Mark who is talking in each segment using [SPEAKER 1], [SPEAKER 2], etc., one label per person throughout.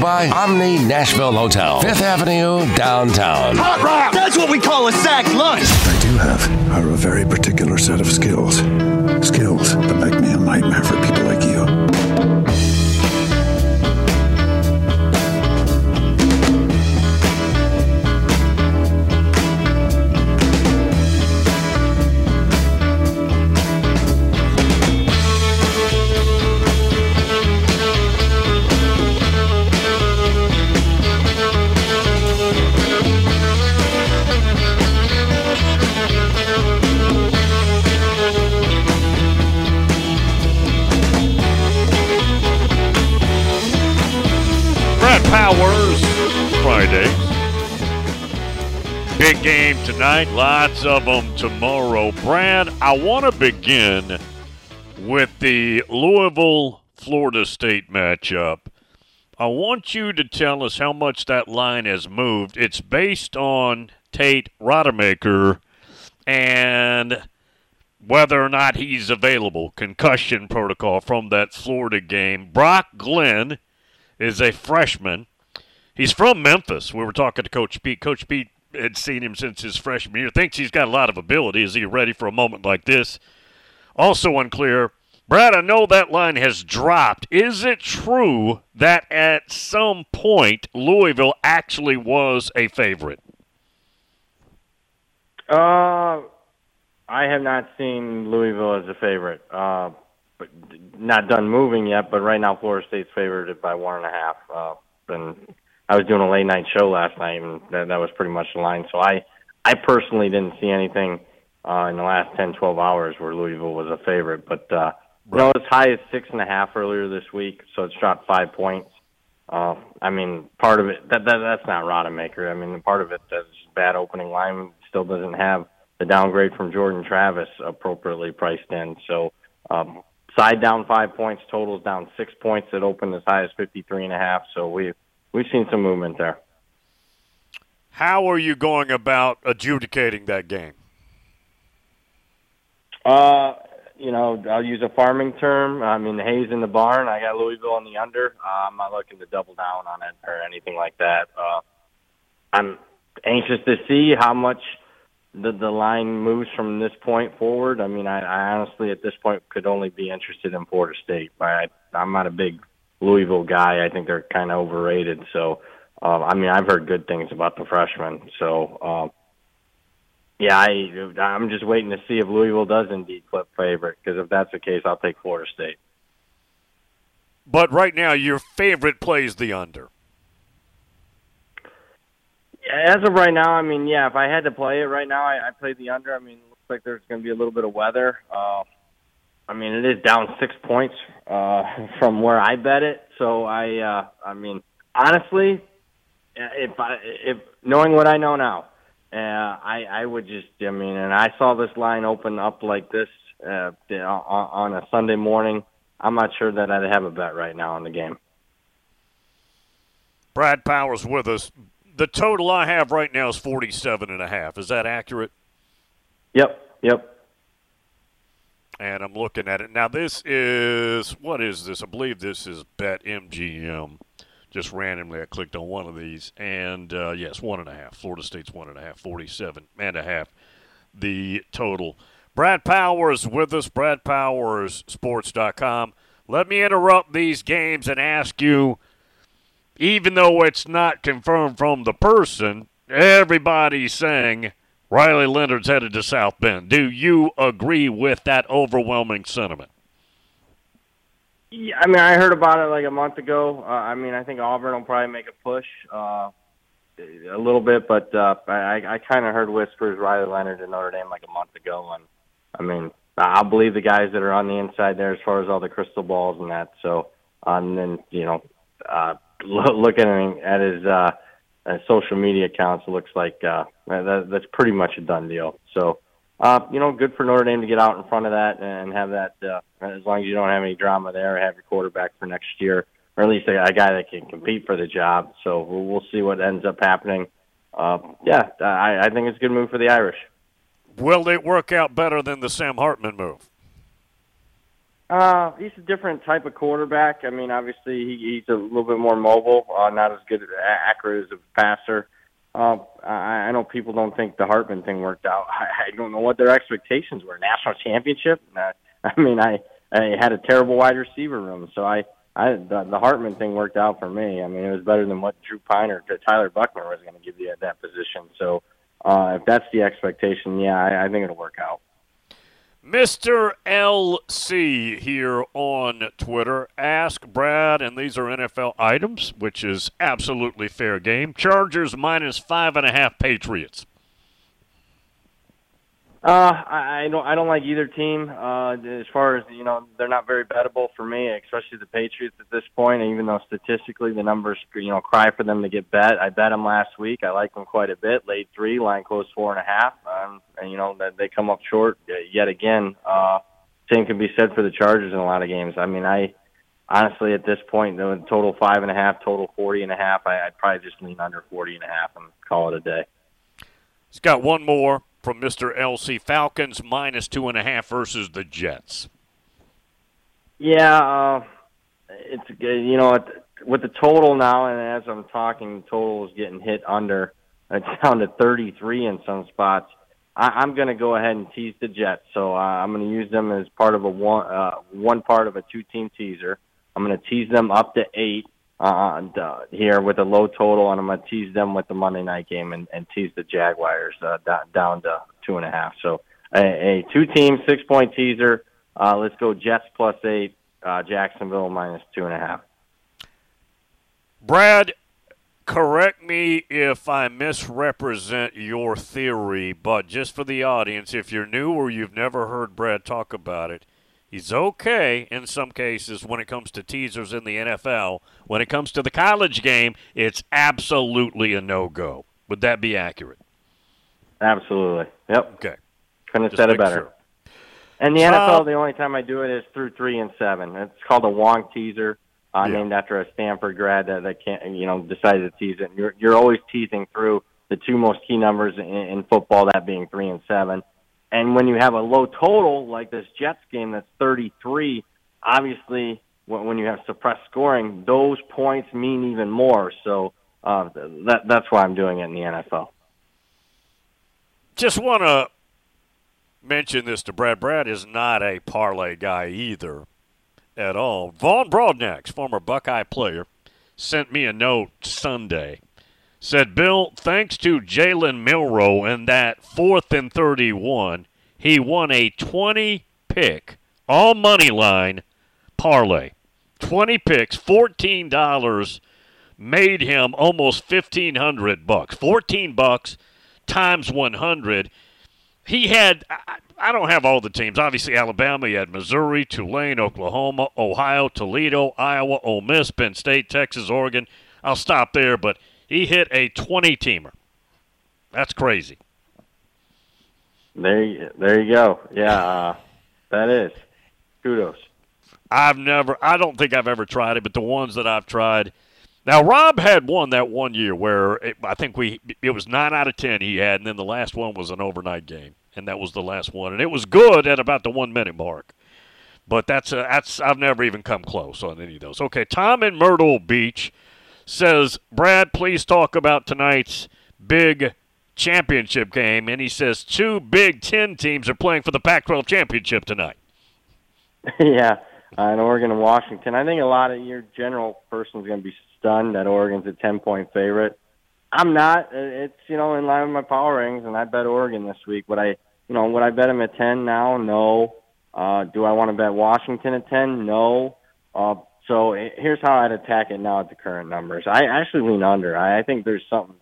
[SPEAKER 1] by Omni Nashville Hotel, Fifth Avenue, downtown.
[SPEAKER 2] Hot rock! That's what we call a sack lunch!
[SPEAKER 3] I do have are a very particular set of skills. Skills that make me a nightmare for people like you.
[SPEAKER 4] Powers, Fridays. Big game tonight, lots of them tomorrow. Brad, I want to begin with the Louisville Florida State matchup. I want you to tell us how much that line has moved. It's based on Tate Rodemaker and whether or not he's available, concussion protocol from that Florida game. Brock Glenn is a freshman. He's from Memphis. We were talking to Coach Pete. Coach Pete had seen him since his freshman year. Thinks he's got a lot of ability. Is he ready for a moment like this? Also unclear. Brad, I know that line has dropped. Is it true that at some point Louisville actually was a favorite?
[SPEAKER 5] Uh, I have not seen Louisville as a favorite. Uh, not done moving yet, but right now Florida State's favored by one and a half. Uh, and I was doing a late night show last night, and that, that was pretty much the line. So I, I personally didn't see anything uh, in the last ten, twelve hours where Louisville was a favorite. But uh, you know, as high as six and a half earlier this week, so it's dropped five points. Uh, I mean, part of it that, that that's not Rodemaker. I mean, part of it that's bad opening line still doesn't have the downgrade from Jordan Travis appropriately priced in. So um, side down five points, totals down six points. It opened as high as fifty three and a half. So we've we've seen some movement there.
[SPEAKER 4] How are you going about adjudicating that game?
[SPEAKER 5] Uh, you know, I'll use a farming term. I mean, hay's in the barn. I got Louisville on the under. Uh, I'm not looking to double down on it or anything like that. Uh, I'm anxious to see how much the the line moves from this point forward. I mean, I, I honestly at this point could only be interested in Florida State. I, I'm not a big Louisville guy. I think they're kind of overrated. So, uh, I mean, I've heard good things about the freshmen. So, um, yeah, I I'm just waiting to see if Louisville does indeed flip favorite. Because if that's the case, I'll take Florida State.
[SPEAKER 4] But right now, your favorite plays the under.
[SPEAKER 5] As of right now, I mean, yeah, if I had to play it right now, I, I play the under. I mean, it looks like there's going to be a little bit of weather. Uh, I mean, it is down six points uh, from where I bet it. So I, uh, I mean, honestly, if I, if knowing what I know now, uh, I, I would just, I mean, and I saw this line open up like this uh, on, on a Sunday morning. I'm not sure that I'd have a bet right now in the game.
[SPEAKER 4] Brad Powers with us. The total I have right now is 47 and a half. Is that accurate?
[SPEAKER 5] Yep, yep.
[SPEAKER 4] And I'm looking at it. Now this is what is this? I believe this is Bet MGM. Just randomly I clicked on one of these and uh, yes, one and a half. Florida State's one and a half, 47 and a half the total. Brad Powers with us, BradPowersSports.com. Let me interrupt these games and ask you even though it's not confirmed from the person, everybody's saying Riley Leonard's headed to South Bend. Do you agree with that overwhelming sentiment?
[SPEAKER 5] Yeah, I mean, I heard about it like a month ago. Uh, I mean, I think Auburn will probably make a push uh, a little bit, but uh, I, I kind of heard whispers Riley Leonard to Notre Dame like a month ago, and I mean, I'll believe the guys that are on the inside there as far as all the crystal balls and that. So, um, and then you know, uh, looking at his uh, uh, social media accounts, it looks like uh, that, that's pretty much a done deal. So, uh, you know, good for Notre Dame to get out in front of that and have that. Uh, as long as you don't have any drama there, have your quarterback for next year, or at least a, a guy that can compete for the job. So we'll, we'll see what ends up happening. Uh, yeah, I, I think it's a good move for the Irish.
[SPEAKER 4] Will it work out better than the Sam Hartman move?
[SPEAKER 5] Uh, he's a different type of quarterback. I mean, obviously he, he's a little bit more mobile, uh, not as good, at accurate as a passer. Uh, I, I know people don't think the Hartman thing worked out. I, I don't know what their expectations were. National championship? Uh, I mean, I, I had a terrible wide receiver room, so I, I the, the Hartman thing worked out for me. I mean, it was better than what Drew Pyne or Tyler Buchner was going to give you at that position. So, uh, if that's the expectation, yeah, I, I think it'll work out.
[SPEAKER 4] Mr. LC here on Twitter. Ask Brad, and these are NFL items, which is absolutely fair game. Chargers minus five and a half Patriots.
[SPEAKER 5] Uh, I, don't. I don't like either team. Uh, as far as you know, they're not very bettable for me, especially the Patriots at this point. Even though statistically the numbers, you know, cry for them to get bet, I bet them last week. I like them quite a bit. Laid three, line close four and a half, um, and you know that they come up short yet again. Uh, same can be said for the Chargers in a lot of games. I mean, I honestly at this point, the total five and a half, total forty and a half, I, I'd probably just lean under forty and a half and call it a day.
[SPEAKER 4] He's got one more from Mr. LC. Falcons minus two and a half versus the Jets.
[SPEAKER 5] Yeah, uh, it's good. you know with the total now, and as I'm talking, the total is getting hit under. It's down to 33 in some spots. I, I'm going to go ahead and tease the Jets, so uh, I'm going to use them as part of a one uh, one part of a two team teaser. I'm going to tease them up to eight uh, uh, here with a low total, and I'm going to tease them with the Monday night game and, and tease the Jaguars uh, down to two and a half. So a, a two-team six-point teaser. Uh, let's go Jets plus eight, uh, Jacksonville minus two and a half.
[SPEAKER 4] Brad, correct me if I misrepresent your theory, but just for the audience, if you're new or you've never heard Brad talk about it – He's okay in some cases when it comes to teasers in the NFL. When it comes to the college game, it's absolutely a no go. Would that be accurate?
[SPEAKER 5] Absolutely. Yep.
[SPEAKER 4] Okay.
[SPEAKER 5] Couldn't have said it better. Sure. And the NFL, the only time I do it is through three and seven. It's called a Wong teaser, uh, yeah. named after a Stanford grad that, that can't, you know, decided to tease it. You're you're always teasing through the two most key numbers in, in football, that being three and seven. And when you have a low total like this Jets game that's 33, obviously when you have suppressed scoring, those points mean even more. So uh, that that's why I'm doing it in the NFL.
[SPEAKER 4] Just want to mention this to Brad. Brad is not a parlay guy either at all. Vaughn Broadnax, former Buckeye player, sent me a note Sunday said, Bill, thanks to Jalen Milroe in that fourth and 31, he won a 20 pick, all money line parlay. 20 picks, $14 made him almost 1500 bucks. 14 bucks times 100. He had I, I don't have all the teams. Obviously Alabama, he had Missouri, Tulane, Oklahoma, Ohio, Toledo, Iowa, Ole Miss, Penn State, Texas, Oregon. I'll stop there, but he hit a 20 teamer. That's crazy.
[SPEAKER 5] There, you, there you go. Yeah, uh, that is. Kudos.
[SPEAKER 4] I've never, I don't think I've ever tried it, but the ones that I've tried. Now, Rob had one that one year where it, I think we, it was nine out of 10 he had, and then the last one was an overnight game, and that was the last one. And it was good at about the one minute mark. But that's, a, that's, I've never even come close on any of those. Okay, Tom in Myrtle Beach says, Brad, please talk about tonight's big championship game. And he says two Big Ten teams are playing for the Pac 12 championship tonight.
[SPEAKER 5] yeah, uh, in Oregon and Washington. I think a lot of your general person's going to be stunned that Oregon's a 10 point favorite. I'm not. It's, you know, in line with my power rings, and I bet Oregon this week. Would I, you know, would I bet them at 10 now? No. Uh, do I want to bet Washington at 10? No. Uh, so here's how I'd attack it now at the current numbers. I actually lean under. I, think there's something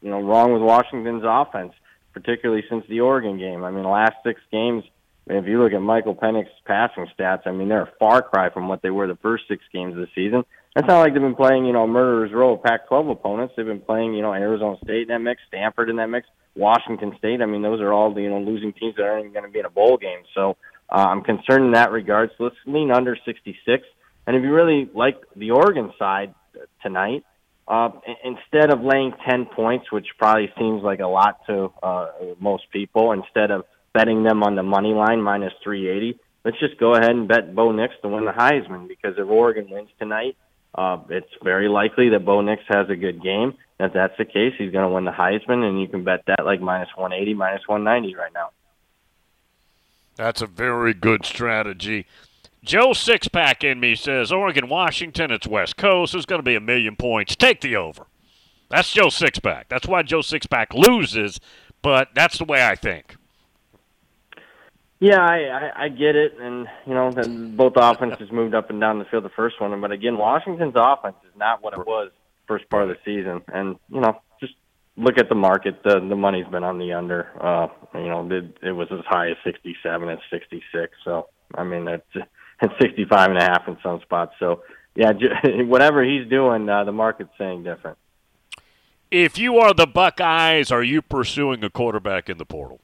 [SPEAKER 5] you know wrong with Washington's offense, particularly since the Oregon game. I mean, the last six games, if you look at Michael Penix's passing stats, I mean they're a far cry from what they were the first six games of the season. It's not like they've been playing, you know, murderers row of Pac-12 opponents. They've been playing, you know, Arizona State in that mix, Stanford in that mix, Washington State. I mean, those are all, you know, losing teams that aren't even going to be in a bowl game. So uh, I'm concerned in that regard. So let's lean under 66. And if you really like the Oregon side tonight, uh, instead of laying 10 points, which probably seems like a lot to uh, most people, instead of betting them on the money line minus 380, let's just go ahead and bet Bo Nix to win the Heisman because if Oregon wins tonight, uh, it's very likely that Bo Nix has a good game. If that's the case, he's going to win the Heisman, and you can bet that like minus 180, minus 190 right now.
[SPEAKER 4] That's a very good strategy. Joe Sixpack in me says Oregon, Washington, it's West Coast. There's going to be a million points. Take the over. That's Joe Sixpack. That's why Joe Sixpack loses, but that's the way I think.
[SPEAKER 5] Yeah, I, I, I get it, and you know both offenses moved up and down the field the first one, but again, Washington's offense is not what it was first part of the season, and you know just look at the market. The the money's been on the under. Uh, you know, it, it was as high as sixty seven and sixty six. So I mean, it's sixty five and a half in some spots. So yeah, whatever he's doing, uh, the market's saying different.
[SPEAKER 4] If you are the Buckeyes, are you pursuing a quarterback in the portal?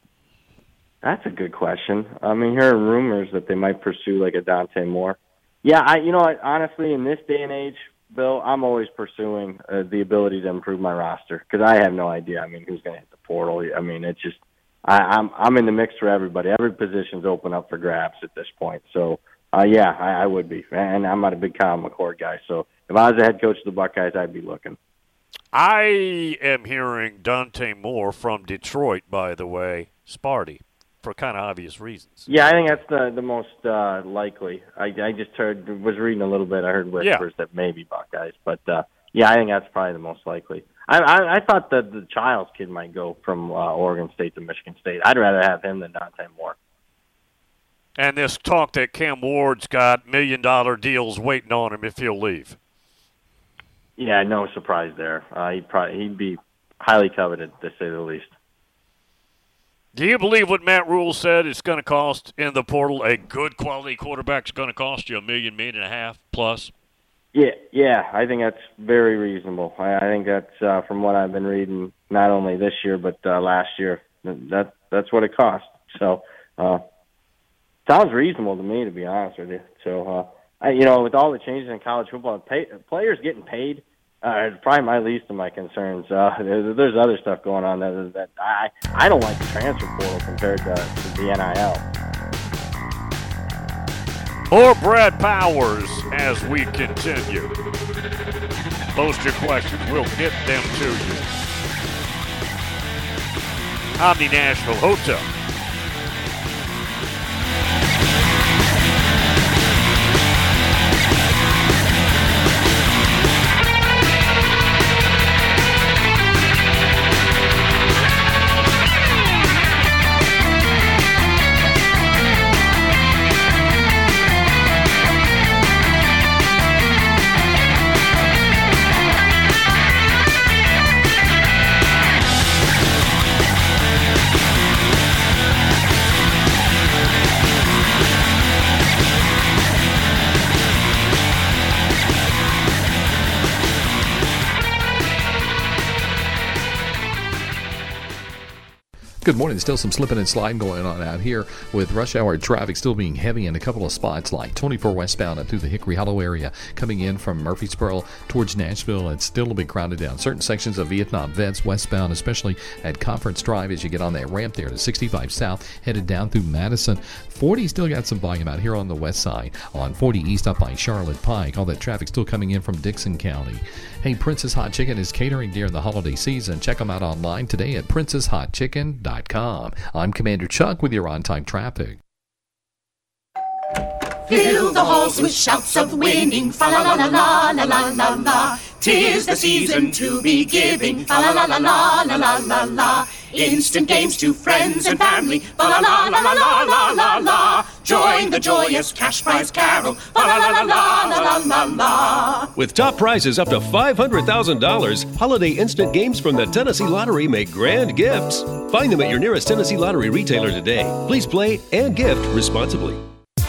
[SPEAKER 5] That's a good question. I mean, hearing rumors that they might pursue like a Dante Moore. Yeah, I you know honestly in this day and age, Bill, I'm always pursuing uh, the ability to improve my roster because I have no idea. I mean, who's going to hit the portal? I mean, it's just I, I'm I'm in the mix for everybody. Every position's open up for grabs at this point. So, uh, yeah, I, I would be, and I'm not a big Kyle McCord guy. So, if I was the head coach of the Buckeyes, I'd be looking.
[SPEAKER 4] I am hearing Dante Moore from Detroit, by the way, Sparty for kind of obvious reasons.
[SPEAKER 5] Yeah, I think that's the the most uh, likely. I, I just heard was reading a little bit. I heard whispers yeah. that maybe Buckeyes, but uh, yeah, I think that's probably the most likely. I I, I thought that the Childs kid might go from uh, Oregon State to Michigan State. I'd rather have him than Dante Moore.
[SPEAKER 4] And this talk that Cam Ward's got million dollar deals waiting on him if he'll leave.
[SPEAKER 5] Yeah, no surprise there. Uh, he'd probably he'd be highly coveted to say the least.
[SPEAKER 4] Do you believe what Matt Rhule said? It's going to cost in the portal a good quality quarterback is going to cost you a million, million and a half plus.
[SPEAKER 5] Yeah, yeah, I think that's very reasonable. I, I think that's uh, from what I've been reading, not only this year but uh, last year. That that's what it costs. So, uh, sounds reasonable to me, to be honest with you. So, uh, I, you know, with all the changes in college football, pay, players getting paid uh, it's probably my least of my concerns. Uh, there's, there's other stuff going on that, that I I don't like the transfer portal compared to, to the NIL.
[SPEAKER 4] Or Brad Powers as we continue. Post your questions. We'll get them to you. Omni Nashville Hotel.
[SPEAKER 6] Good morning. Still some slipping and sliding going on out here with rush hour traffic still being heavy in a couple of spots like 24 westbound and through the Hickory Hollow area coming in from Murfreesboro towards Nashville. It's still a bit crowded down. Certain sections of Vietnam Vets westbound, especially at Conference Drive as you get on that ramp there to 65 South, headed down through Madison. 40 still got some volume out here on the west side. On 40 east up by Charlotte Pike, all that traffic still coming in from Dickson County. Hey, Princess Hot Chicken is catering during the holiday season. Check them out online today at princesshotchicken.com. I'm Commander Chuck with your on time traffic.
[SPEAKER 7] Fill the halls with shouts of winning, fa la la la la la la la. Tis the season to be giving, fa la la la la la la la la. Instant games to friends and family, fa la la la la la la la la. Join the joyous cash prize carol, fa la la la la la la la la.
[SPEAKER 8] With top prizes up to $500,000, holiday instant games from the Tennessee Lottery make grand gifts. Find them at your nearest Tennessee Lottery retailer today. Please play and gift responsibly.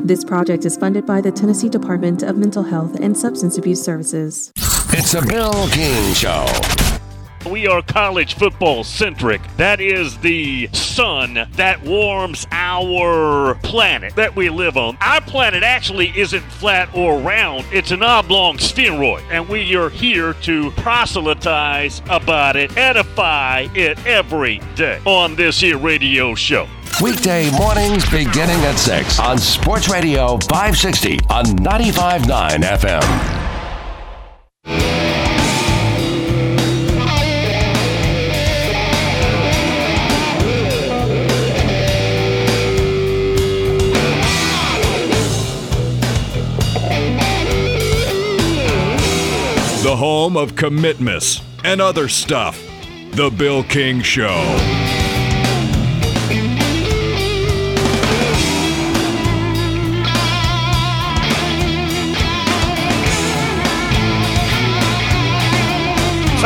[SPEAKER 9] This project is funded by the Tennessee Department of Mental Health and Substance Abuse Services.
[SPEAKER 1] It's a Bill King Show.
[SPEAKER 4] We are college football centric. That is the sun that warms our planet that we live on. Our planet actually isn't flat or round, it's an oblong spheroid. And we are here to proselytize about it, edify it every day on this here radio show.
[SPEAKER 1] Weekday mornings beginning at 6 on Sports Radio 560 on 95.9 FM.
[SPEAKER 10] The home of commitments and other stuff. The Bill King Show.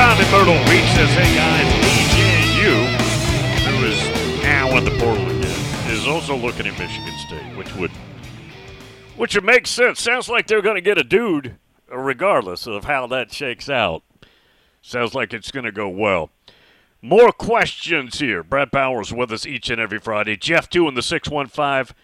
[SPEAKER 4] Simon Myrtle Beach says, hey guys, DJU, who is now in the portal again, is also looking at Michigan State, which would which would make sense. Sounds like they're going to get a dude, regardless of how that shakes out. Sounds like it's going to go well. More questions here. Brad Powers with us each and every Friday. Jeff, too, in the 615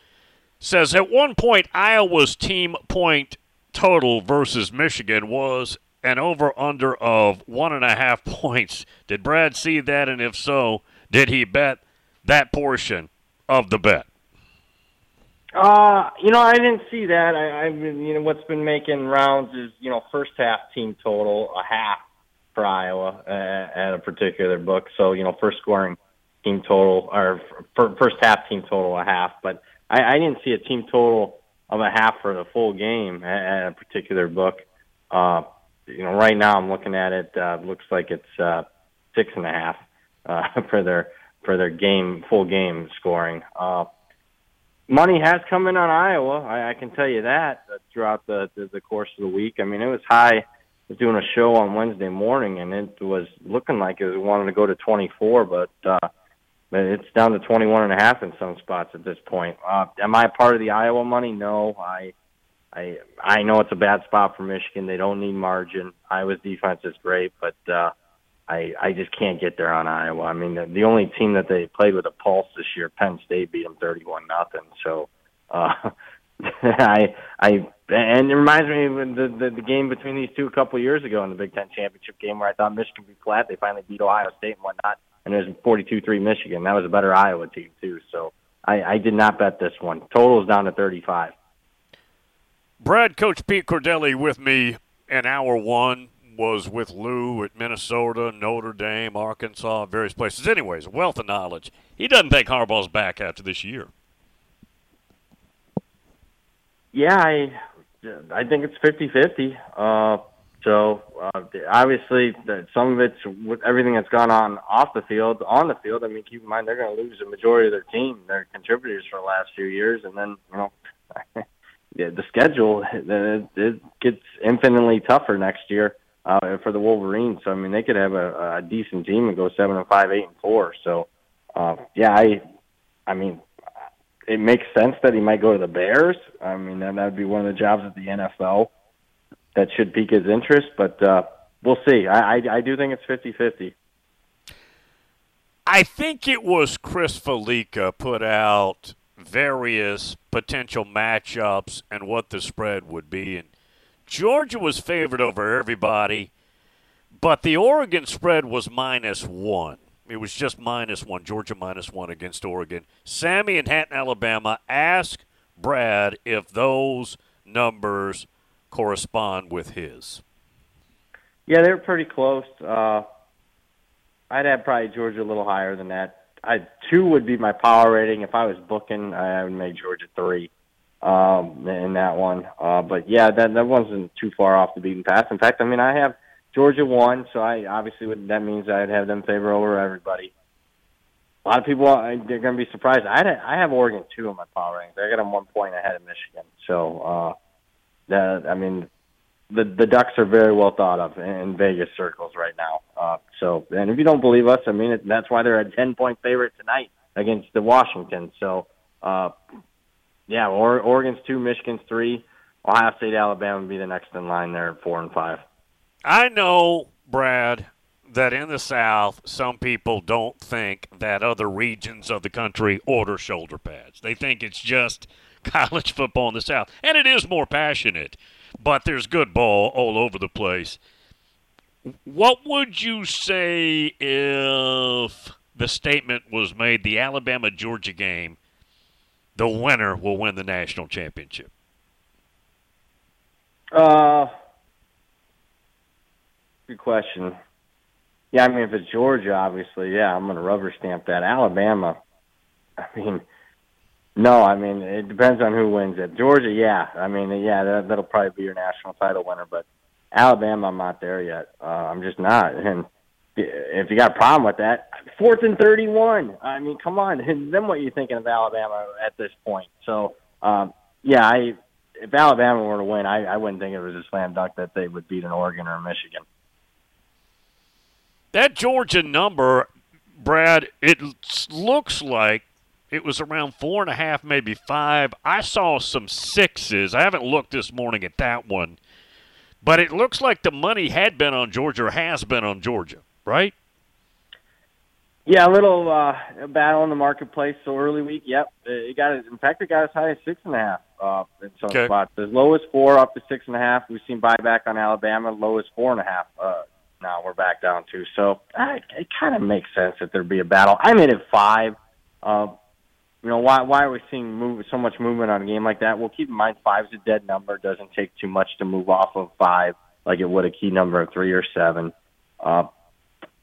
[SPEAKER 4] says at one point, Iowa's team point total versus Michigan was an over under of one and a half points. Did Brad see that? And if so, did he bet that portion of the bet?
[SPEAKER 5] Uh, you know, I didn't see that. I, I've been, you know, what's been making rounds is, you know, first half team total, a half for Iowa uh, at a particular book. So, you know, first scoring team total or first half team total, a half. But I, I didn't see a team total of a half for the full game at, at a particular book. Uh, you know, right now I'm looking at it. Uh, looks like it's uh, six and a half uh, for their for their game full game scoring. Uh, money has come in on Iowa. I, I can tell you that uh, throughout the, the the course of the week. I mean, it was high. I was doing a show on Wednesday morning, and it was looking like it was wanting to go to 24, but uh, it's down to 21 and a half in some spots at this point. Uh, am I part of the Iowa money? No, I. I I know it's a bad spot for Michigan. They don't need margin. Iowa's defense is great, but uh, I I just can't get there on Iowa. I mean, the, the only team that they played with a pulse this year, Penn State, beat them thirty-one nothing. So, uh, I I and it reminds me of the, the the game between these two a couple of years ago in the Big Ten championship game where I thought Michigan would be flat. They finally beat Ohio State and whatnot, and it was forty-two-three Michigan. That was a better Iowa team too. So I, I did not bet this one. Total is down to thirty-five.
[SPEAKER 4] Brad, Coach Pete Cordelli with me in hour one was with Lou at Minnesota, Notre Dame, Arkansas, various places. Anyways, wealth of knowledge. He doesn't think Harbaugh's back after this year.
[SPEAKER 5] Yeah, I I think it's fifty-fifty. Uh, so uh, obviously, the, some of it's with everything that's gone on off the field. On the field, I mean, keep in mind they're going to lose the majority of their team, their contributors for the last few years, and then you know. yeah, the schedule it, it gets infinitely tougher next year uh, for the Wolverines. So I mean, they could have a, a decent team and go seven and five, eight and four. So uh, yeah, I, I mean, it makes sense that he might go to the Bears. I mean, that would be one of the jobs at the NFL that should pique his interest. But uh, we'll see. I, I, I do think it's fifty fifty.
[SPEAKER 4] I think it was Chris Fallica put out various potential matchups and what the spread would be. And Georgia was favored over everybody, but the Oregon spread was minus one. It was just minus one. Georgia minus one against Oregon. Sammy in Hatton, Alabama, ask Brad if those numbers correspond with his.
[SPEAKER 5] Yeah, they were pretty close. Uh, I'd have probably Georgia a little higher than that. I two would be my power rating. If I was booking, I would make Georgia three um, in that one. Uh, but yeah, that that wasn't too far off the beaten path. In fact, I mean, I have Georgia one, so I obviously would, that means I'd have them favor over everybody. A lot of people uh, they're going to be surprised. I had, I have Oregon two in my power rankings. I got them one point ahead of Michigan. So, uh, that I mean, the the Ducks are very well thought of in Vegas circles right now. Uh, so, and if you don't believe us, I mean, it, that's why they're a ten point favorite tonight against the Washington. So, uh, yeah, or, Oregon's two, Michigan's three, Ohio State, Alabama would be the next in line there at four and five.
[SPEAKER 4] I know, Brad, that in the South, some people don't think that other regions of the country order shoulder pads. They think it's just college football in the South, and it is more passionate but there's good ball all over the place. What would you say if the statement was made the Alabama Georgia game, the winner will win the national championship?
[SPEAKER 5] Uh, good question. Yeah, I mean, if it's Georgia, obviously, yeah, I'm going to rubber stamp that. Alabama, I mean, no, I mean it depends on who wins it. Georgia, yeah, I mean yeah, that, that'll probably be your national title winner. But Alabama, I'm not there yet. Uh, I'm just not. And if you got a problem with that, fourth and thirty-one. I mean, come on. And then what are you thinking of Alabama at this point? So um, yeah, I if Alabama were to win, I, I wouldn't think it was a slam dunk that they would beat an Oregon or Michigan.
[SPEAKER 4] That Georgia number, Brad, it looks like it was around four and a half, maybe five. I saw some sixes. I haven't looked this morning at that one, but it looks like the money had been on Georgia or has been on Georgia, right?
[SPEAKER 5] Yeah, a little uh, battle in the marketplace. So early week, yep, it got. In fact, it got as high as six and a half uh, in some okay. spots. As low as four, up to six and a half. We've seen buyback on Alabama, low as four and a half. Uh, now we're back down to. So uh, it kind of makes sense that there'd be a battle. I'm in at five. Uh, you know, why why are we seeing move so much movement on a game like that? Well, keep in mind five's a dead number. Doesn't take too much to move off of five like it would a key number of three or seven. Uh,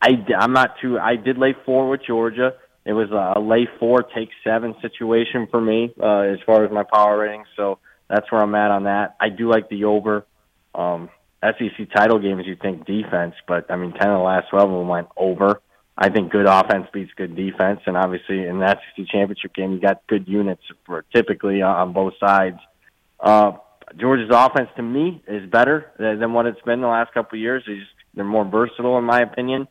[SPEAKER 5] I I'm not too. I did lay four with Georgia. It was a lay four take seven situation for me uh, as far as my power rating. So that's where I'm at on that. I do like the over. Um, SEC title games, you think defense, but I mean, ten of the last twelve of them went over. I think good offense beats good defense, and obviously in that SEC championship game, you got good units for typically on both sides. Uh, Georgia's offense, to me, is better than what it's been the last couple of years. They're, just, they're more versatile, in my opinion.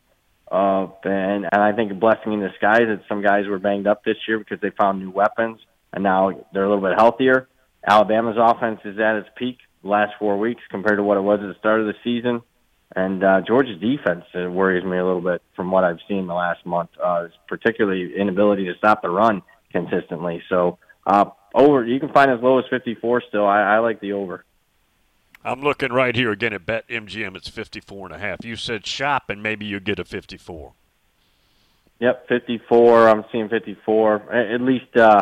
[SPEAKER 5] Uh, and, and I think a blessing in disguise that some guys were banged up this year because they found new weapons, and now they're a little bit healthier. Alabama's offense is at its peak last four weeks compared to what it was at the start of the season. And uh, Georgia's defense uh, worries me a little bit from what I've seen the last month, uh, particularly inability to stop the run consistently. So uh, over, you can find as low as 54 still. I, I like the over.
[SPEAKER 4] I'm looking right here again at Bet MGM. It's 54 and a half. You said shop and maybe you get a 54.
[SPEAKER 5] Yep, 54. I'm seeing 54. At least uh,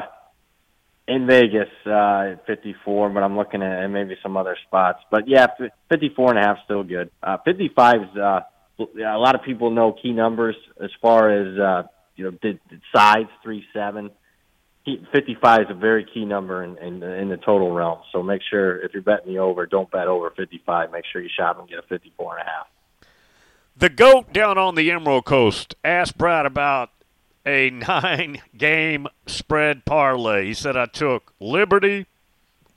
[SPEAKER 5] in Vegas uh, at 54, but I'm looking at maybe some other spots. But yeah, 54 and a half still good. Uh, 55 is uh, a lot of people know key numbers as far as uh, you know did, did sides three seven. 55 is a very key number in, in in the total realm. So make sure if you're betting the over, don't bet over 55. Make sure you shop and get a 54 and a half.
[SPEAKER 4] The goat down on the Emerald Coast asked Brad about a nine game spread parlay. He said I took Liberty,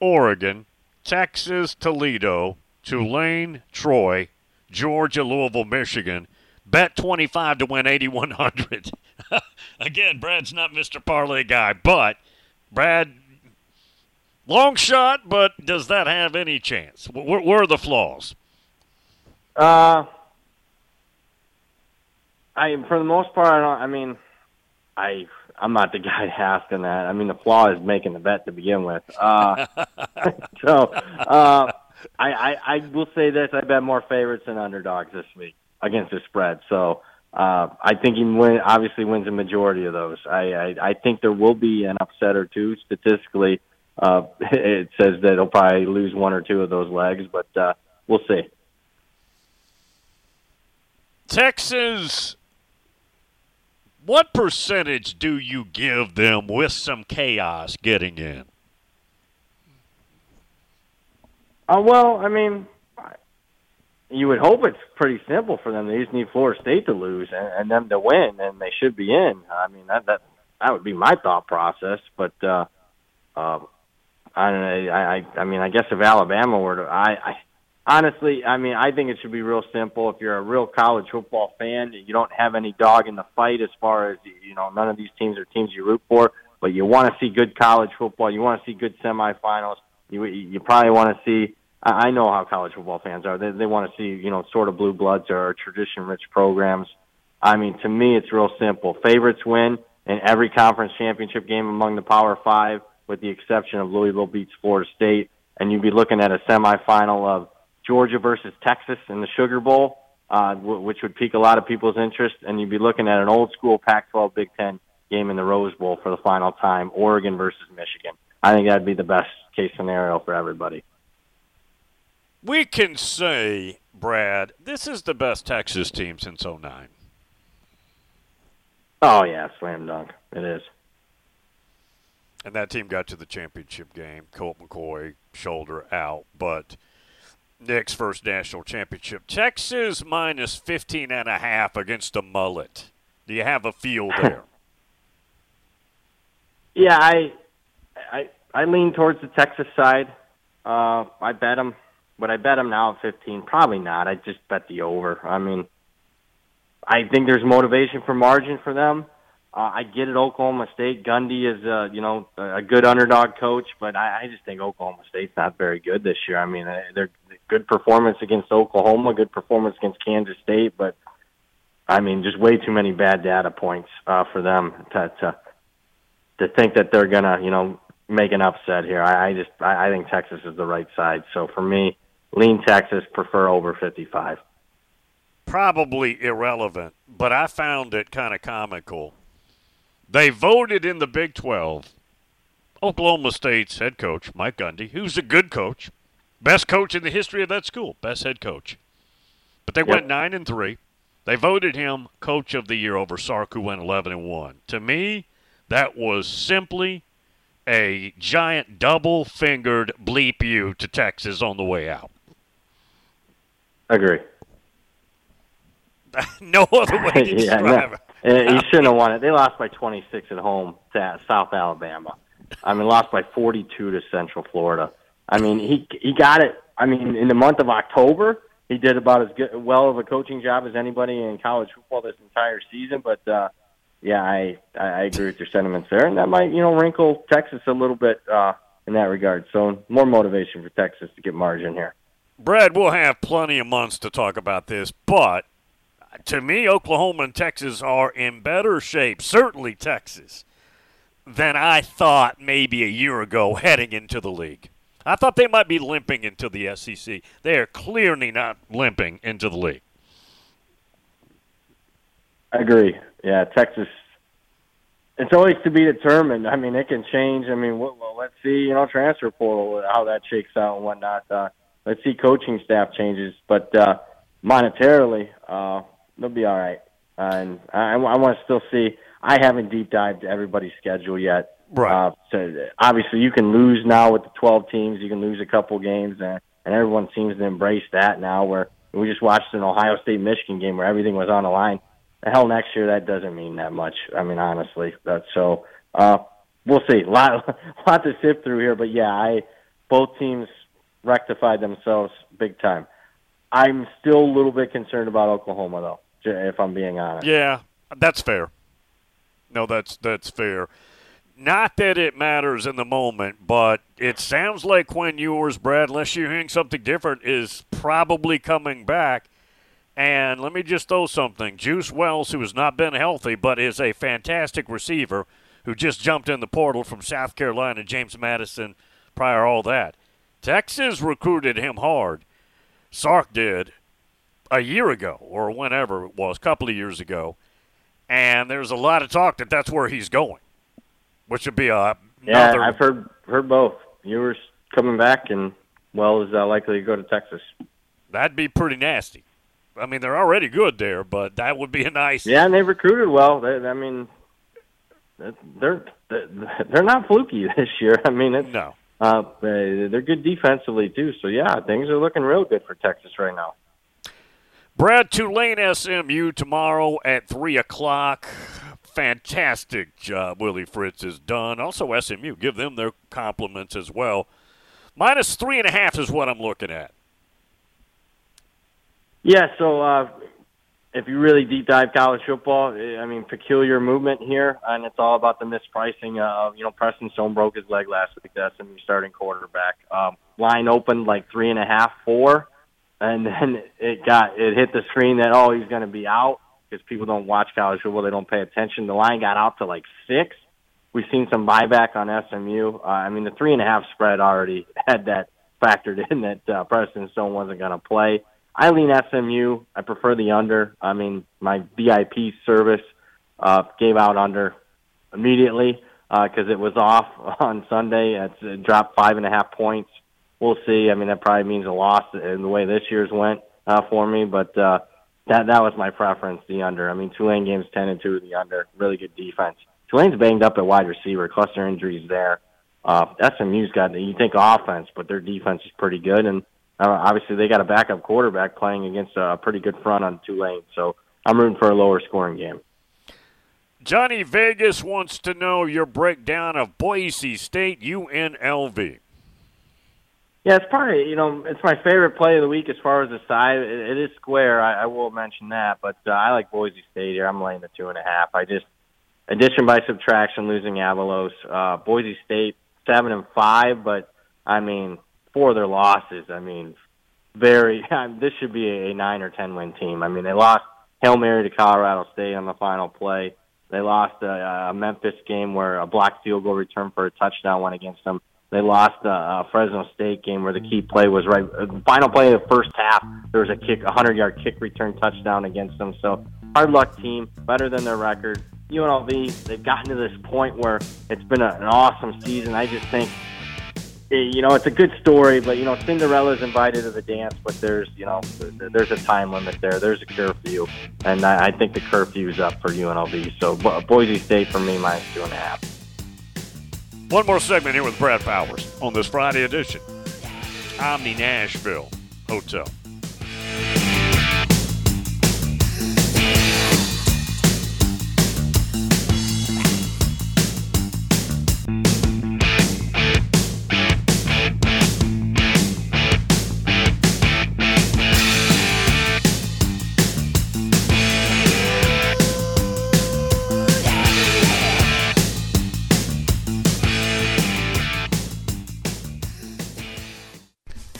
[SPEAKER 4] Oregon, Texas, Toledo, Tulane, Troy, Georgia, Louisville, Michigan. Bet 25 to win 8100. Again, Brad's not Mr. Parlay guy, but Brad long shot, but does that have any chance? Where, where are the flaws?
[SPEAKER 5] Uh I for the most part I don't I mean I I'm not the guy asking that. I mean, the flaw is making the bet to begin with. Uh, so, uh, I, I I will say this: I bet more favorites than underdogs this week against the spread. So uh, I think he win, obviously wins a majority of those. I, I I think there will be an upset or two statistically. Uh, it says that he'll probably lose one or two of those legs, but uh, we'll see.
[SPEAKER 4] Texas, what percentage do you give them with some chaos getting in?
[SPEAKER 5] Uh, well, I mean, you would hope it's pretty simple for them. They just need Florida State to lose and, and them to win, and they should be in. I mean, that that that would be my thought process. But uh, uh, I don't know. I, I I mean, I guess if Alabama were to, I, I honestly, I mean, I think it should be real simple. If you're a real college football fan, you don't have any dog in the fight as far as you know. None of these teams are teams you root for, but you want to see good college football. You want to see good semifinals. You you probably want to see. I know how college football fans are. They they want to see you know sort of blue bloods or tradition rich programs. I mean, to me, it's real simple. Favorites win in every conference championship game among the Power Five, with the exception of Louisville beats Florida State, and you'd be looking at a semifinal of Georgia versus Texas in the Sugar Bowl, uh, which would pique a lot of people's interest, and you'd be looking at an old school Pac-12 Big Ten game in the Rose Bowl for the final time, Oregon versus Michigan. I think that'd be the best case scenario for everybody.
[SPEAKER 4] We can say, Brad, this is the best Texas team since 09.
[SPEAKER 5] Oh, yeah, slam dunk. It is.
[SPEAKER 4] And that team got to the championship game. Colt McCoy, shoulder out. But Nick's first national championship. Texas minus 15 and a half against a mullet. Do you have a feel there?
[SPEAKER 5] yeah, I, I, I lean towards the Texas side. Uh, I bet them. Would I bet them now at 15? Probably not. I just bet the over. I mean, I think there's motivation for margin for them. Uh, I get it. Oklahoma State. Gundy is, uh, you know, a good underdog coach, but I, I just think Oklahoma State's not very good this year. I mean, uh, they're good performance against Oklahoma, good performance against Kansas State, but I mean, just way too many bad data points uh, for them to, to to think that they're gonna, you know, make an upset here. I, I just I, I think Texas is the right side. So for me, lean Texas, prefer over 55.
[SPEAKER 4] Probably irrelevant, but I found it kind of comical. They voted in the Big 12. Oklahoma State's head coach, Mike Gundy, who's a good coach, best coach in the history of that school, best head coach. But they yep. went 9 and 3. They voted him coach of the year over Sark, who went 11 and 1. To me, that was simply a giant double fingered bleep you to Texas on the way out.
[SPEAKER 5] I Agree.
[SPEAKER 4] no other way to yeah, describe
[SPEAKER 5] no. it. He shouldn't have won it. They lost by 26 at home to South Alabama. I mean, lost by 42 to Central Florida. I mean, he he got it. I mean, in the month of October, he did about as good, well of a coaching job as anybody in college football this entire season. But uh, yeah, I I agree with your sentiments there, and that might you know wrinkle Texas a little bit uh, in that regard. So more motivation for Texas to get margin here.
[SPEAKER 4] Brad, we'll have plenty of months to talk about this, but to me, Oklahoma and Texas are in better shape, certainly Texas, than I thought maybe a year ago heading into the league. I thought they might be limping into the SEC. They are clearly not limping into the league.
[SPEAKER 5] I agree. Yeah, Texas. It's always to be determined. I mean, it can change. I mean, well, let's see. You know, transfer portal how that shakes out and whatnot. Uh, let's see coaching staff changes, but uh, monetarily, uh, they'll be all right. Uh, and I, I want to still see. I haven't deep dived everybody's schedule yet.
[SPEAKER 4] Right. Uh,
[SPEAKER 5] so obviously, you can lose now with the 12 teams. You can lose a couple games, and, and everyone seems to embrace that now. Where we just watched an Ohio State Michigan game where everything was on the line. The hell, next year that doesn't mean that much. I mean, honestly, that's so. Uh, we'll see. A lot, lot to sift through here, but yeah, I both teams rectified themselves big time. I'm still a little bit concerned about Oklahoma, though, if I'm being honest.
[SPEAKER 4] Yeah, that's fair. No, that's that's fair. Not that it matters in the moment, but it sounds like Quinn Ewers, Brad, unless you're hearing something different, is probably coming back. And let me just throw something. Juice Wells, who has not been healthy, but is a fantastic receiver, who just jumped in the portal from South Carolina, James Madison, prior all that. Texas recruited him hard. Sark did a year ago or whenever it was, a couple of years ago. And there's a lot of talk that that's where he's going, which would be a
[SPEAKER 5] Yeah,
[SPEAKER 4] another
[SPEAKER 5] I've heard heard both. Ewers coming back, and well is uh, likely to go to Texas.
[SPEAKER 4] That'd be pretty nasty. I mean, they're already good there, but that would be a nice.
[SPEAKER 5] Yeah, and they recruited well. They, I mean, they're they're not fluky this year. I mean, it's
[SPEAKER 4] no.
[SPEAKER 5] Uh, they- they're good defensively too. So yeah, things are looking real good for Texas right now.
[SPEAKER 4] Brad Tulane SMU tomorrow at 3 o'clock. Fantastic job Willie Fritz has done. Also, SMU, give them their compliments as well. Minus three and a half is what I'm looking at.
[SPEAKER 5] Yeah, so uh, if you really deep dive college football, eh, I mean, peculiar movement here, and it's all about the mispricing of, you know, Preston Stone broke his leg last week, the SMU starting quarterback. Um, line opened like three and a half, four, and then it got, it hit the screen that, oh, he's going to be out because people don't watch college football, they don't pay attention. The line got out to like six. We've seen some buyback on SMU. Uh, I mean, the three and a half spread already had that factored in that uh, Preston Stone wasn't going to play. I lean SMU. I prefer the under. I mean, my VIP service uh, gave out under immediately because it was off on Sunday. It's, it dropped five and a half points. We'll see. I mean, that probably means a loss in the way this year's went uh, for me, but uh, that that was my preference, the under. I mean, Tulane games ten and two, the under. Really good defense. Tulane's banged up at wide receiver, cluster injuries there. Uh, SMU's got you think offense, but their defense is pretty good, and uh, obviously they got a backup quarterback playing against a pretty good front on Tulane. So I'm rooting for a lower scoring game.
[SPEAKER 4] Johnny Vegas wants to know your breakdown of Boise State UNLV.
[SPEAKER 5] Yeah, it's probably you know it's my favorite play of the week as far as the side. It, it is square. I, I will mention that, but uh, I like Boise State here. I'm laying the two and a half. I just addition by subtraction, losing Avalos. Uh, Boise State seven and five, but I mean four of their losses. I mean, very. this should be a, a nine or ten win team. I mean, they lost hail mary to Colorado State on the final play. They lost a, a Memphis game where a blocked field goal return for a touchdown went against them. They lost a, a Fresno State game where the key play was right. uh, Final play of the first half, there was a kick, a hundred yard kick return touchdown against them. So hard luck team, better than their record. UNLV, they've gotten to this point where it's been a, an awesome season. I just think, eh, you know, it's a good story, but you know, Cinderella's invited to the dance, but there's, you know, there's a time limit there. There's a curfew, and I, I think the curfew's up for UNLV. So Bo- Boise State for me minus two and a half.
[SPEAKER 4] One more segment here with Brad Powers on this Friday edition. Omni Nashville Hotel.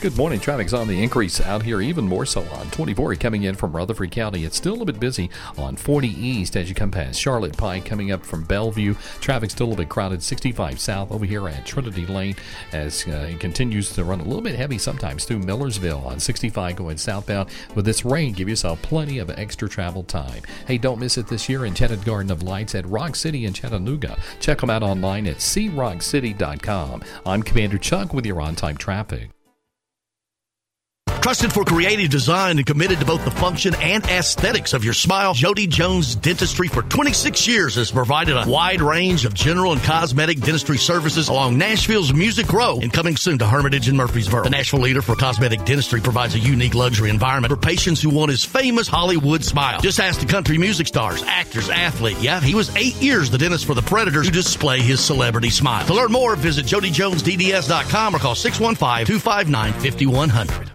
[SPEAKER 6] Good morning. Traffic's on the increase out here, even more so on 24 coming in from Rutherford County. It's still a bit busy on 40 East as you come past Charlotte Pike coming up from Bellevue. Traffic's still a bit crowded. 65 South over here at Trinity Lane as uh, it continues to run a little bit heavy sometimes through Millersville on 65 going southbound. With this rain, give yourself plenty of extra travel time. Hey, don't miss it this year. Enchanted Garden of Lights at Rock City in Chattanooga. Check them out online at crockcity.com. I'm Commander Chuck with your on time traffic.
[SPEAKER 11] Trusted for creative design and committed to both the function and aesthetics of your smile, Jody Jones Dentistry for 26 years has provided a wide range of general and cosmetic dentistry services along Nashville's Music Row and coming soon to Hermitage and Murfreesboro. The Nashville leader for cosmetic dentistry provides a unique luxury environment for patients who want his famous Hollywood smile. Just ask the country music stars, actors, athlete. Yeah, he was eight years the dentist for the Predators who display his celebrity smile. To learn more, visit jodyjonesdds.com or call 615-259-5100.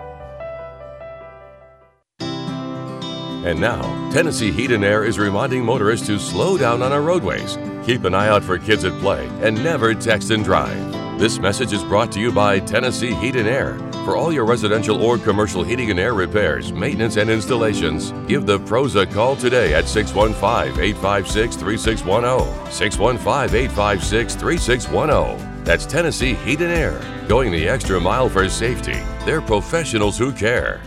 [SPEAKER 12] And now, Tennessee Heat and Air is reminding motorists to slow down on our roadways, keep an eye out for kids at play, and never text and drive. This message is brought to you by Tennessee Heat and Air. For all your residential or commercial heating and air repairs, maintenance, and installations, give the pros a call today at 615 856 3610. 615 856 3610. That's Tennessee Heat and Air, going the extra mile for safety. They're professionals who care.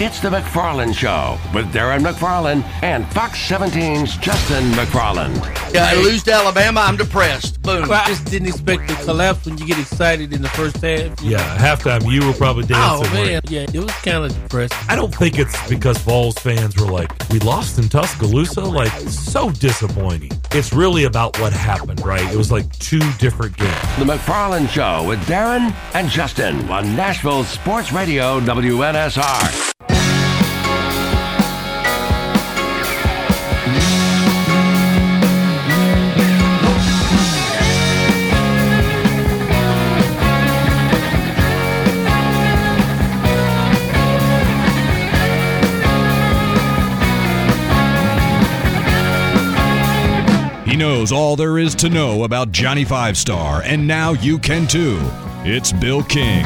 [SPEAKER 1] It's the McFarland Show with Darren McFarland and Fox 17's Justin McFarland.
[SPEAKER 13] Yeah, I lose to Alabama, I'm depressed. Boom.
[SPEAKER 14] Well, I just didn't expect to collapse when you get excited in the first half.
[SPEAKER 15] Yeah, halftime you were probably dancing.
[SPEAKER 14] Oh man,
[SPEAKER 15] like-
[SPEAKER 14] yeah, it was kind of depressing.
[SPEAKER 15] I don't think it's because Vols fans were like, we lost in Tuscaloosa. Like, so disappointing. It's really about what happened, right? It was like two different games.
[SPEAKER 1] The McFarland Show with Darren and Justin on Nashville Sports Radio WNSR.
[SPEAKER 10] He knows all there is to know about Johnny Five Star, and now you can too. It's Bill King.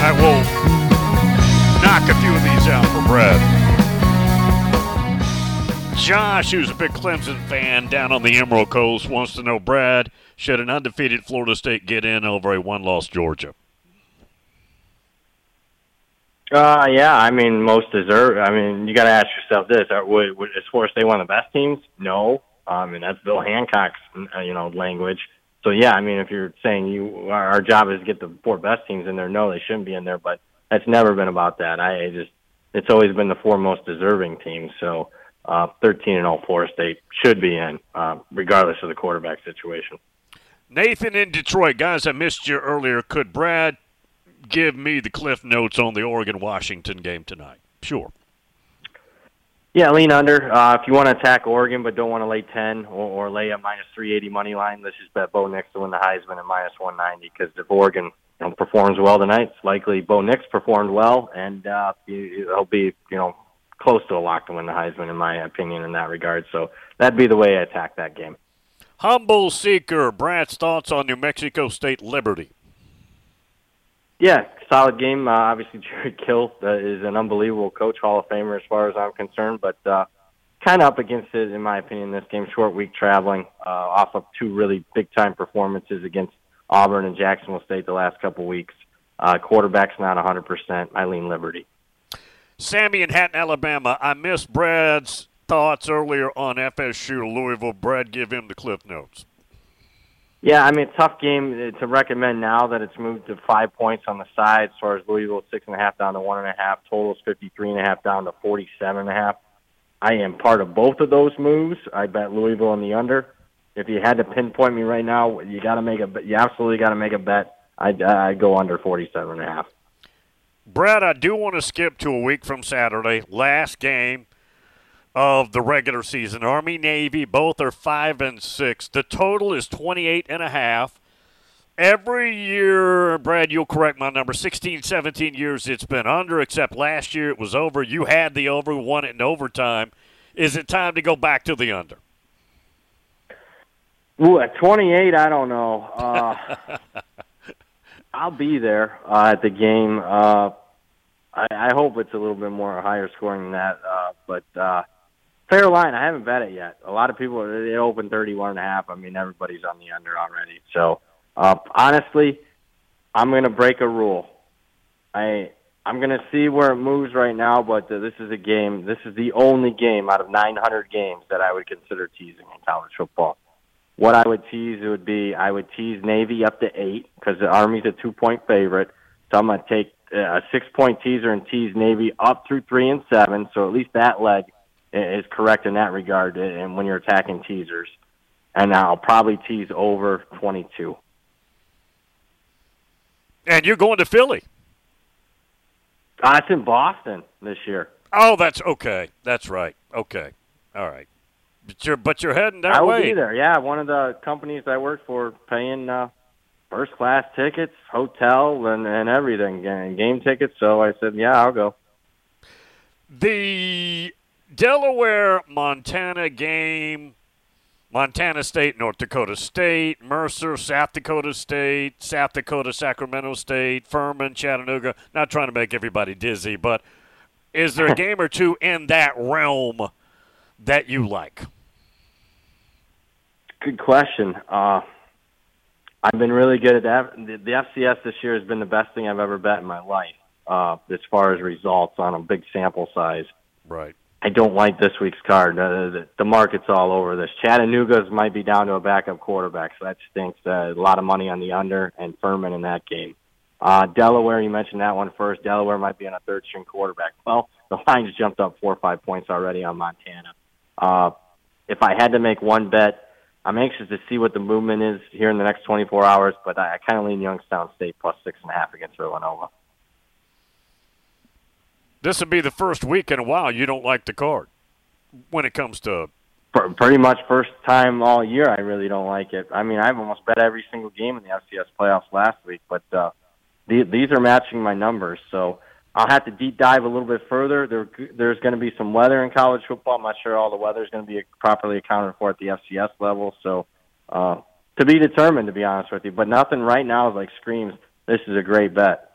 [SPEAKER 4] I will knock a few of these out for Brad. Josh, who's a big Clemson fan down on the Emerald Coast, wants to know Brad, should an undefeated Florida State get in over a one loss Georgia?
[SPEAKER 5] Uh, yeah, I mean, most deserve. I mean, you got to ask yourself this: Are, would, would, is Florida State one of the best teams? No. Um, and that's Bill Hancock's, uh, you know, language. So yeah, I mean, if you're saying you, our, our job is to get the four best teams in there, no, they shouldn't be in there. But that's never been about that. I, I just, it's always been the four most deserving teams. So uh, 13 and all, Florida State should be in, uh, regardless of the quarterback situation.
[SPEAKER 4] Nathan in Detroit, guys, I missed you earlier. Could Brad give me the cliff notes on the Oregon Washington game tonight? Sure.
[SPEAKER 5] Yeah, lean under. Uh, if you want to attack Oregon but don't want to lay 10 or, or lay a minus 380 money line, let's just bet Bo Nix to win the Heisman at minus 190 because if Oregon you know, performs well tonight, it's likely Bo Nix performed well, and uh, it'll be you know close to a lock to win the Heisman in my opinion in that regard. So that'd be the way I attack that game.
[SPEAKER 4] Humble Seeker, Brad's thoughts on New Mexico State Liberty.
[SPEAKER 5] Yeah, solid game. Uh, obviously, Jerry Kill uh, is an unbelievable coach, Hall of Famer as far as I'm concerned, but uh, kind of up against it, in my opinion, this game. Short week traveling uh, off of two really big-time performances against Auburn and Jacksonville State the last couple weeks. Uh, quarterback's not 100%. I lean Liberty.
[SPEAKER 4] Sammy in Hatton, Alabama. I missed Brad's thoughts earlier on FSU Louisville. Brad, give him the cliff notes.
[SPEAKER 5] Yeah, I mean, tough game uh, to recommend now that it's moved to five points on the side as far as Louisville six and a half down to one and a half, totals fifty three and a half down to forty seven and a half. I am part of both of those moves. I bet Louisville on the under. If you had to pinpoint me right now, you got to make a bet. you absolutely got to make a bet. I'd, I'd go under forty seven and a half.
[SPEAKER 4] Brad, I do want to skip to a week from Saturday, last game of the regular season. Army Navy both are 5 and 6. The total is 28 and a half. Every year, Brad, you'll correct my number, 16, 17 years it's been under, except last year it was over. You had the over, won it in overtime. Is it time to go back to the under?
[SPEAKER 5] Ooh, at 28, I don't know. Uh, I'll be there uh, at the game. Uh, I, I hope it's a little bit more higher scoring than that. Uh, but uh, fair line, I haven't bet it yet. A lot of people they open 31 and a half. I mean, everybody's on the under already. So uh, honestly, I'm to break a rule. I I'm to see where it moves right now, but this is a game. This is the only game out of 900 games that I would consider teasing in college football. what I would tease would be I would tease Navy up to eight because the Army's a two point favorite. So I'm to take uh, a six point teaser and tease Navy up through three and seven. So at least that leg is correct in that regard. And when you're attacking teasers, and I'll probably tease over 22.
[SPEAKER 4] And you're going to Philly.
[SPEAKER 5] Uh, it's in Boston this year.
[SPEAKER 4] Oh, that's okay. That's right. Okay. All right. But you're but you're heading that
[SPEAKER 5] I will
[SPEAKER 4] way.
[SPEAKER 5] be there. Yeah, one of the companies I work for paying uh, first class tickets, hotel, and and everything, and game tickets. So I said, yeah, I'll go.
[SPEAKER 4] The Delaware Montana game, Montana State, North Dakota State, Mercer, South Dakota State, South Dakota, Sacramento State, Furman, Chattanooga. Not trying to make everybody dizzy, but is there a game or two in that realm that you like?
[SPEAKER 5] Good question. Uh, I've been really good at that. The, the FCS this year has been the best thing I've ever bet in my life, uh, as far as results on a big sample size.
[SPEAKER 4] Right.
[SPEAKER 5] I don't like this week's card. Uh, the, the market's all over this. Chattanooga's might be down to a backup quarterback, so that stinks. Uh, a lot of money on the under and Furman in that game. Uh, Delaware, you mentioned that one first. Delaware might be on a third string quarterback. Well, the line's jumped up four or five points already on Montana. Uh, if I had to make one bet, I'm anxious to see what the movement is here in the next 24 hours, but I, I kind of lean Youngstown State plus six and a half against Villanova.
[SPEAKER 4] This would be the first week in a while you don't like the card when it comes to
[SPEAKER 5] Pretty much first time all year, I really don't like it. I mean, I've almost bet every single game in the FCS playoffs last week, but uh, the, these are matching my numbers. So I'll have to deep dive a little bit further. There, there's going to be some weather in college football. I'm not sure all the weather is going to be properly accounted for at the FCS level. So uh, to be determined, to be honest with you. But nothing right now is like screams. This is a great bet.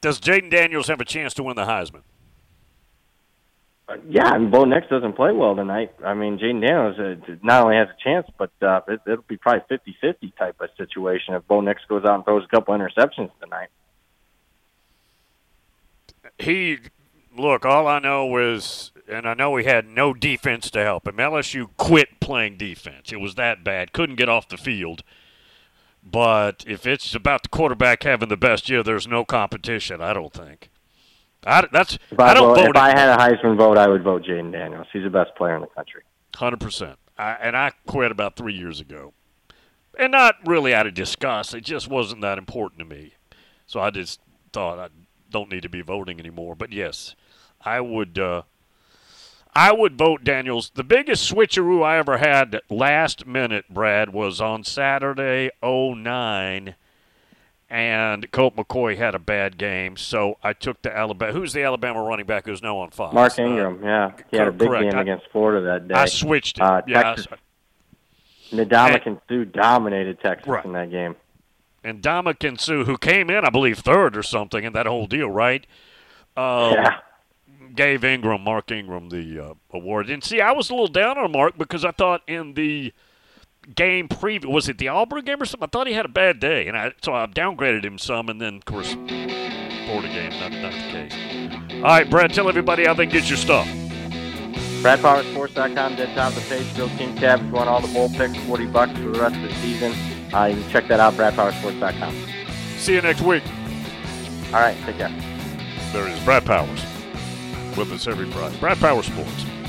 [SPEAKER 4] Does Jayden Daniels have a chance to win the Heisman?
[SPEAKER 5] Uh, Yeah, and Bo Nix doesn't play well tonight. I mean, Jayden Daniels uh, not only has a chance, but uh, it, it'll be probably fifty-fifty type of situation if Bo Nix goes out and throws a couple interceptions tonight.
[SPEAKER 4] he look all i know is and i know he had no defense to help him lsu quit playing defense it was that bad couldn't get off the field but if it's about the quarterback having the best year there's no competition i don't think I, that's
[SPEAKER 5] If I,
[SPEAKER 4] i don't
[SPEAKER 5] vote,
[SPEAKER 4] vote
[SPEAKER 5] if I had a Heisman vote, I would vote Jayden Daniels. He's the best player in the country.
[SPEAKER 4] Hundred percent. And I quit about three years ago, and not really out of disgust. It just wasn't that important to me. So I just thought I don't need to be voting anymore. But yes, I would. Uh, I would vote Daniels. The biggest switcheroo I ever had last minute, Brad, was on Saturday 09 and Colt McCoy had a bad game, so I took the Alabama. Who's the Alabama running back who's now on Fox?
[SPEAKER 5] Mark
[SPEAKER 4] Uh,
[SPEAKER 5] Ingram, yeah, he had a big
[SPEAKER 4] correct.
[SPEAKER 5] game
[SPEAKER 4] I-
[SPEAKER 5] against Florida that day.
[SPEAKER 4] I switched it.
[SPEAKER 5] Uh,
[SPEAKER 4] yeah,
[SPEAKER 5] Texas, Ndamukong and Suh dominated Texas
[SPEAKER 4] Right.
[SPEAKER 5] in that game.
[SPEAKER 4] and Ndamukong Suh, who came in, I believe, third or something in that whole deal, right? Um,
[SPEAKER 5] Yeah.
[SPEAKER 4] Gave Ingram, Mark Ingram, the uh, award. And see, I was a little down on Mark because I thought in the game preview, was it the Auburn game or something? I thought he had a bad day, and I so I downgraded him some, and then of course, Florida game, not, not the case. All right, Brad, tell everybody how they can get your stuff.
[SPEAKER 5] BradPowerSports.com, dead top of the page, Bill King. If you all the bowl picks, 40 bucks for the rest of the season, uh, you can check that out, BradPowerSports.com.
[SPEAKER 4] See you next week.
[SPEAKER 5] All right, take care.
[SPEAKER 4] There is Brad Powers with us every Friday. Brad Power Sports.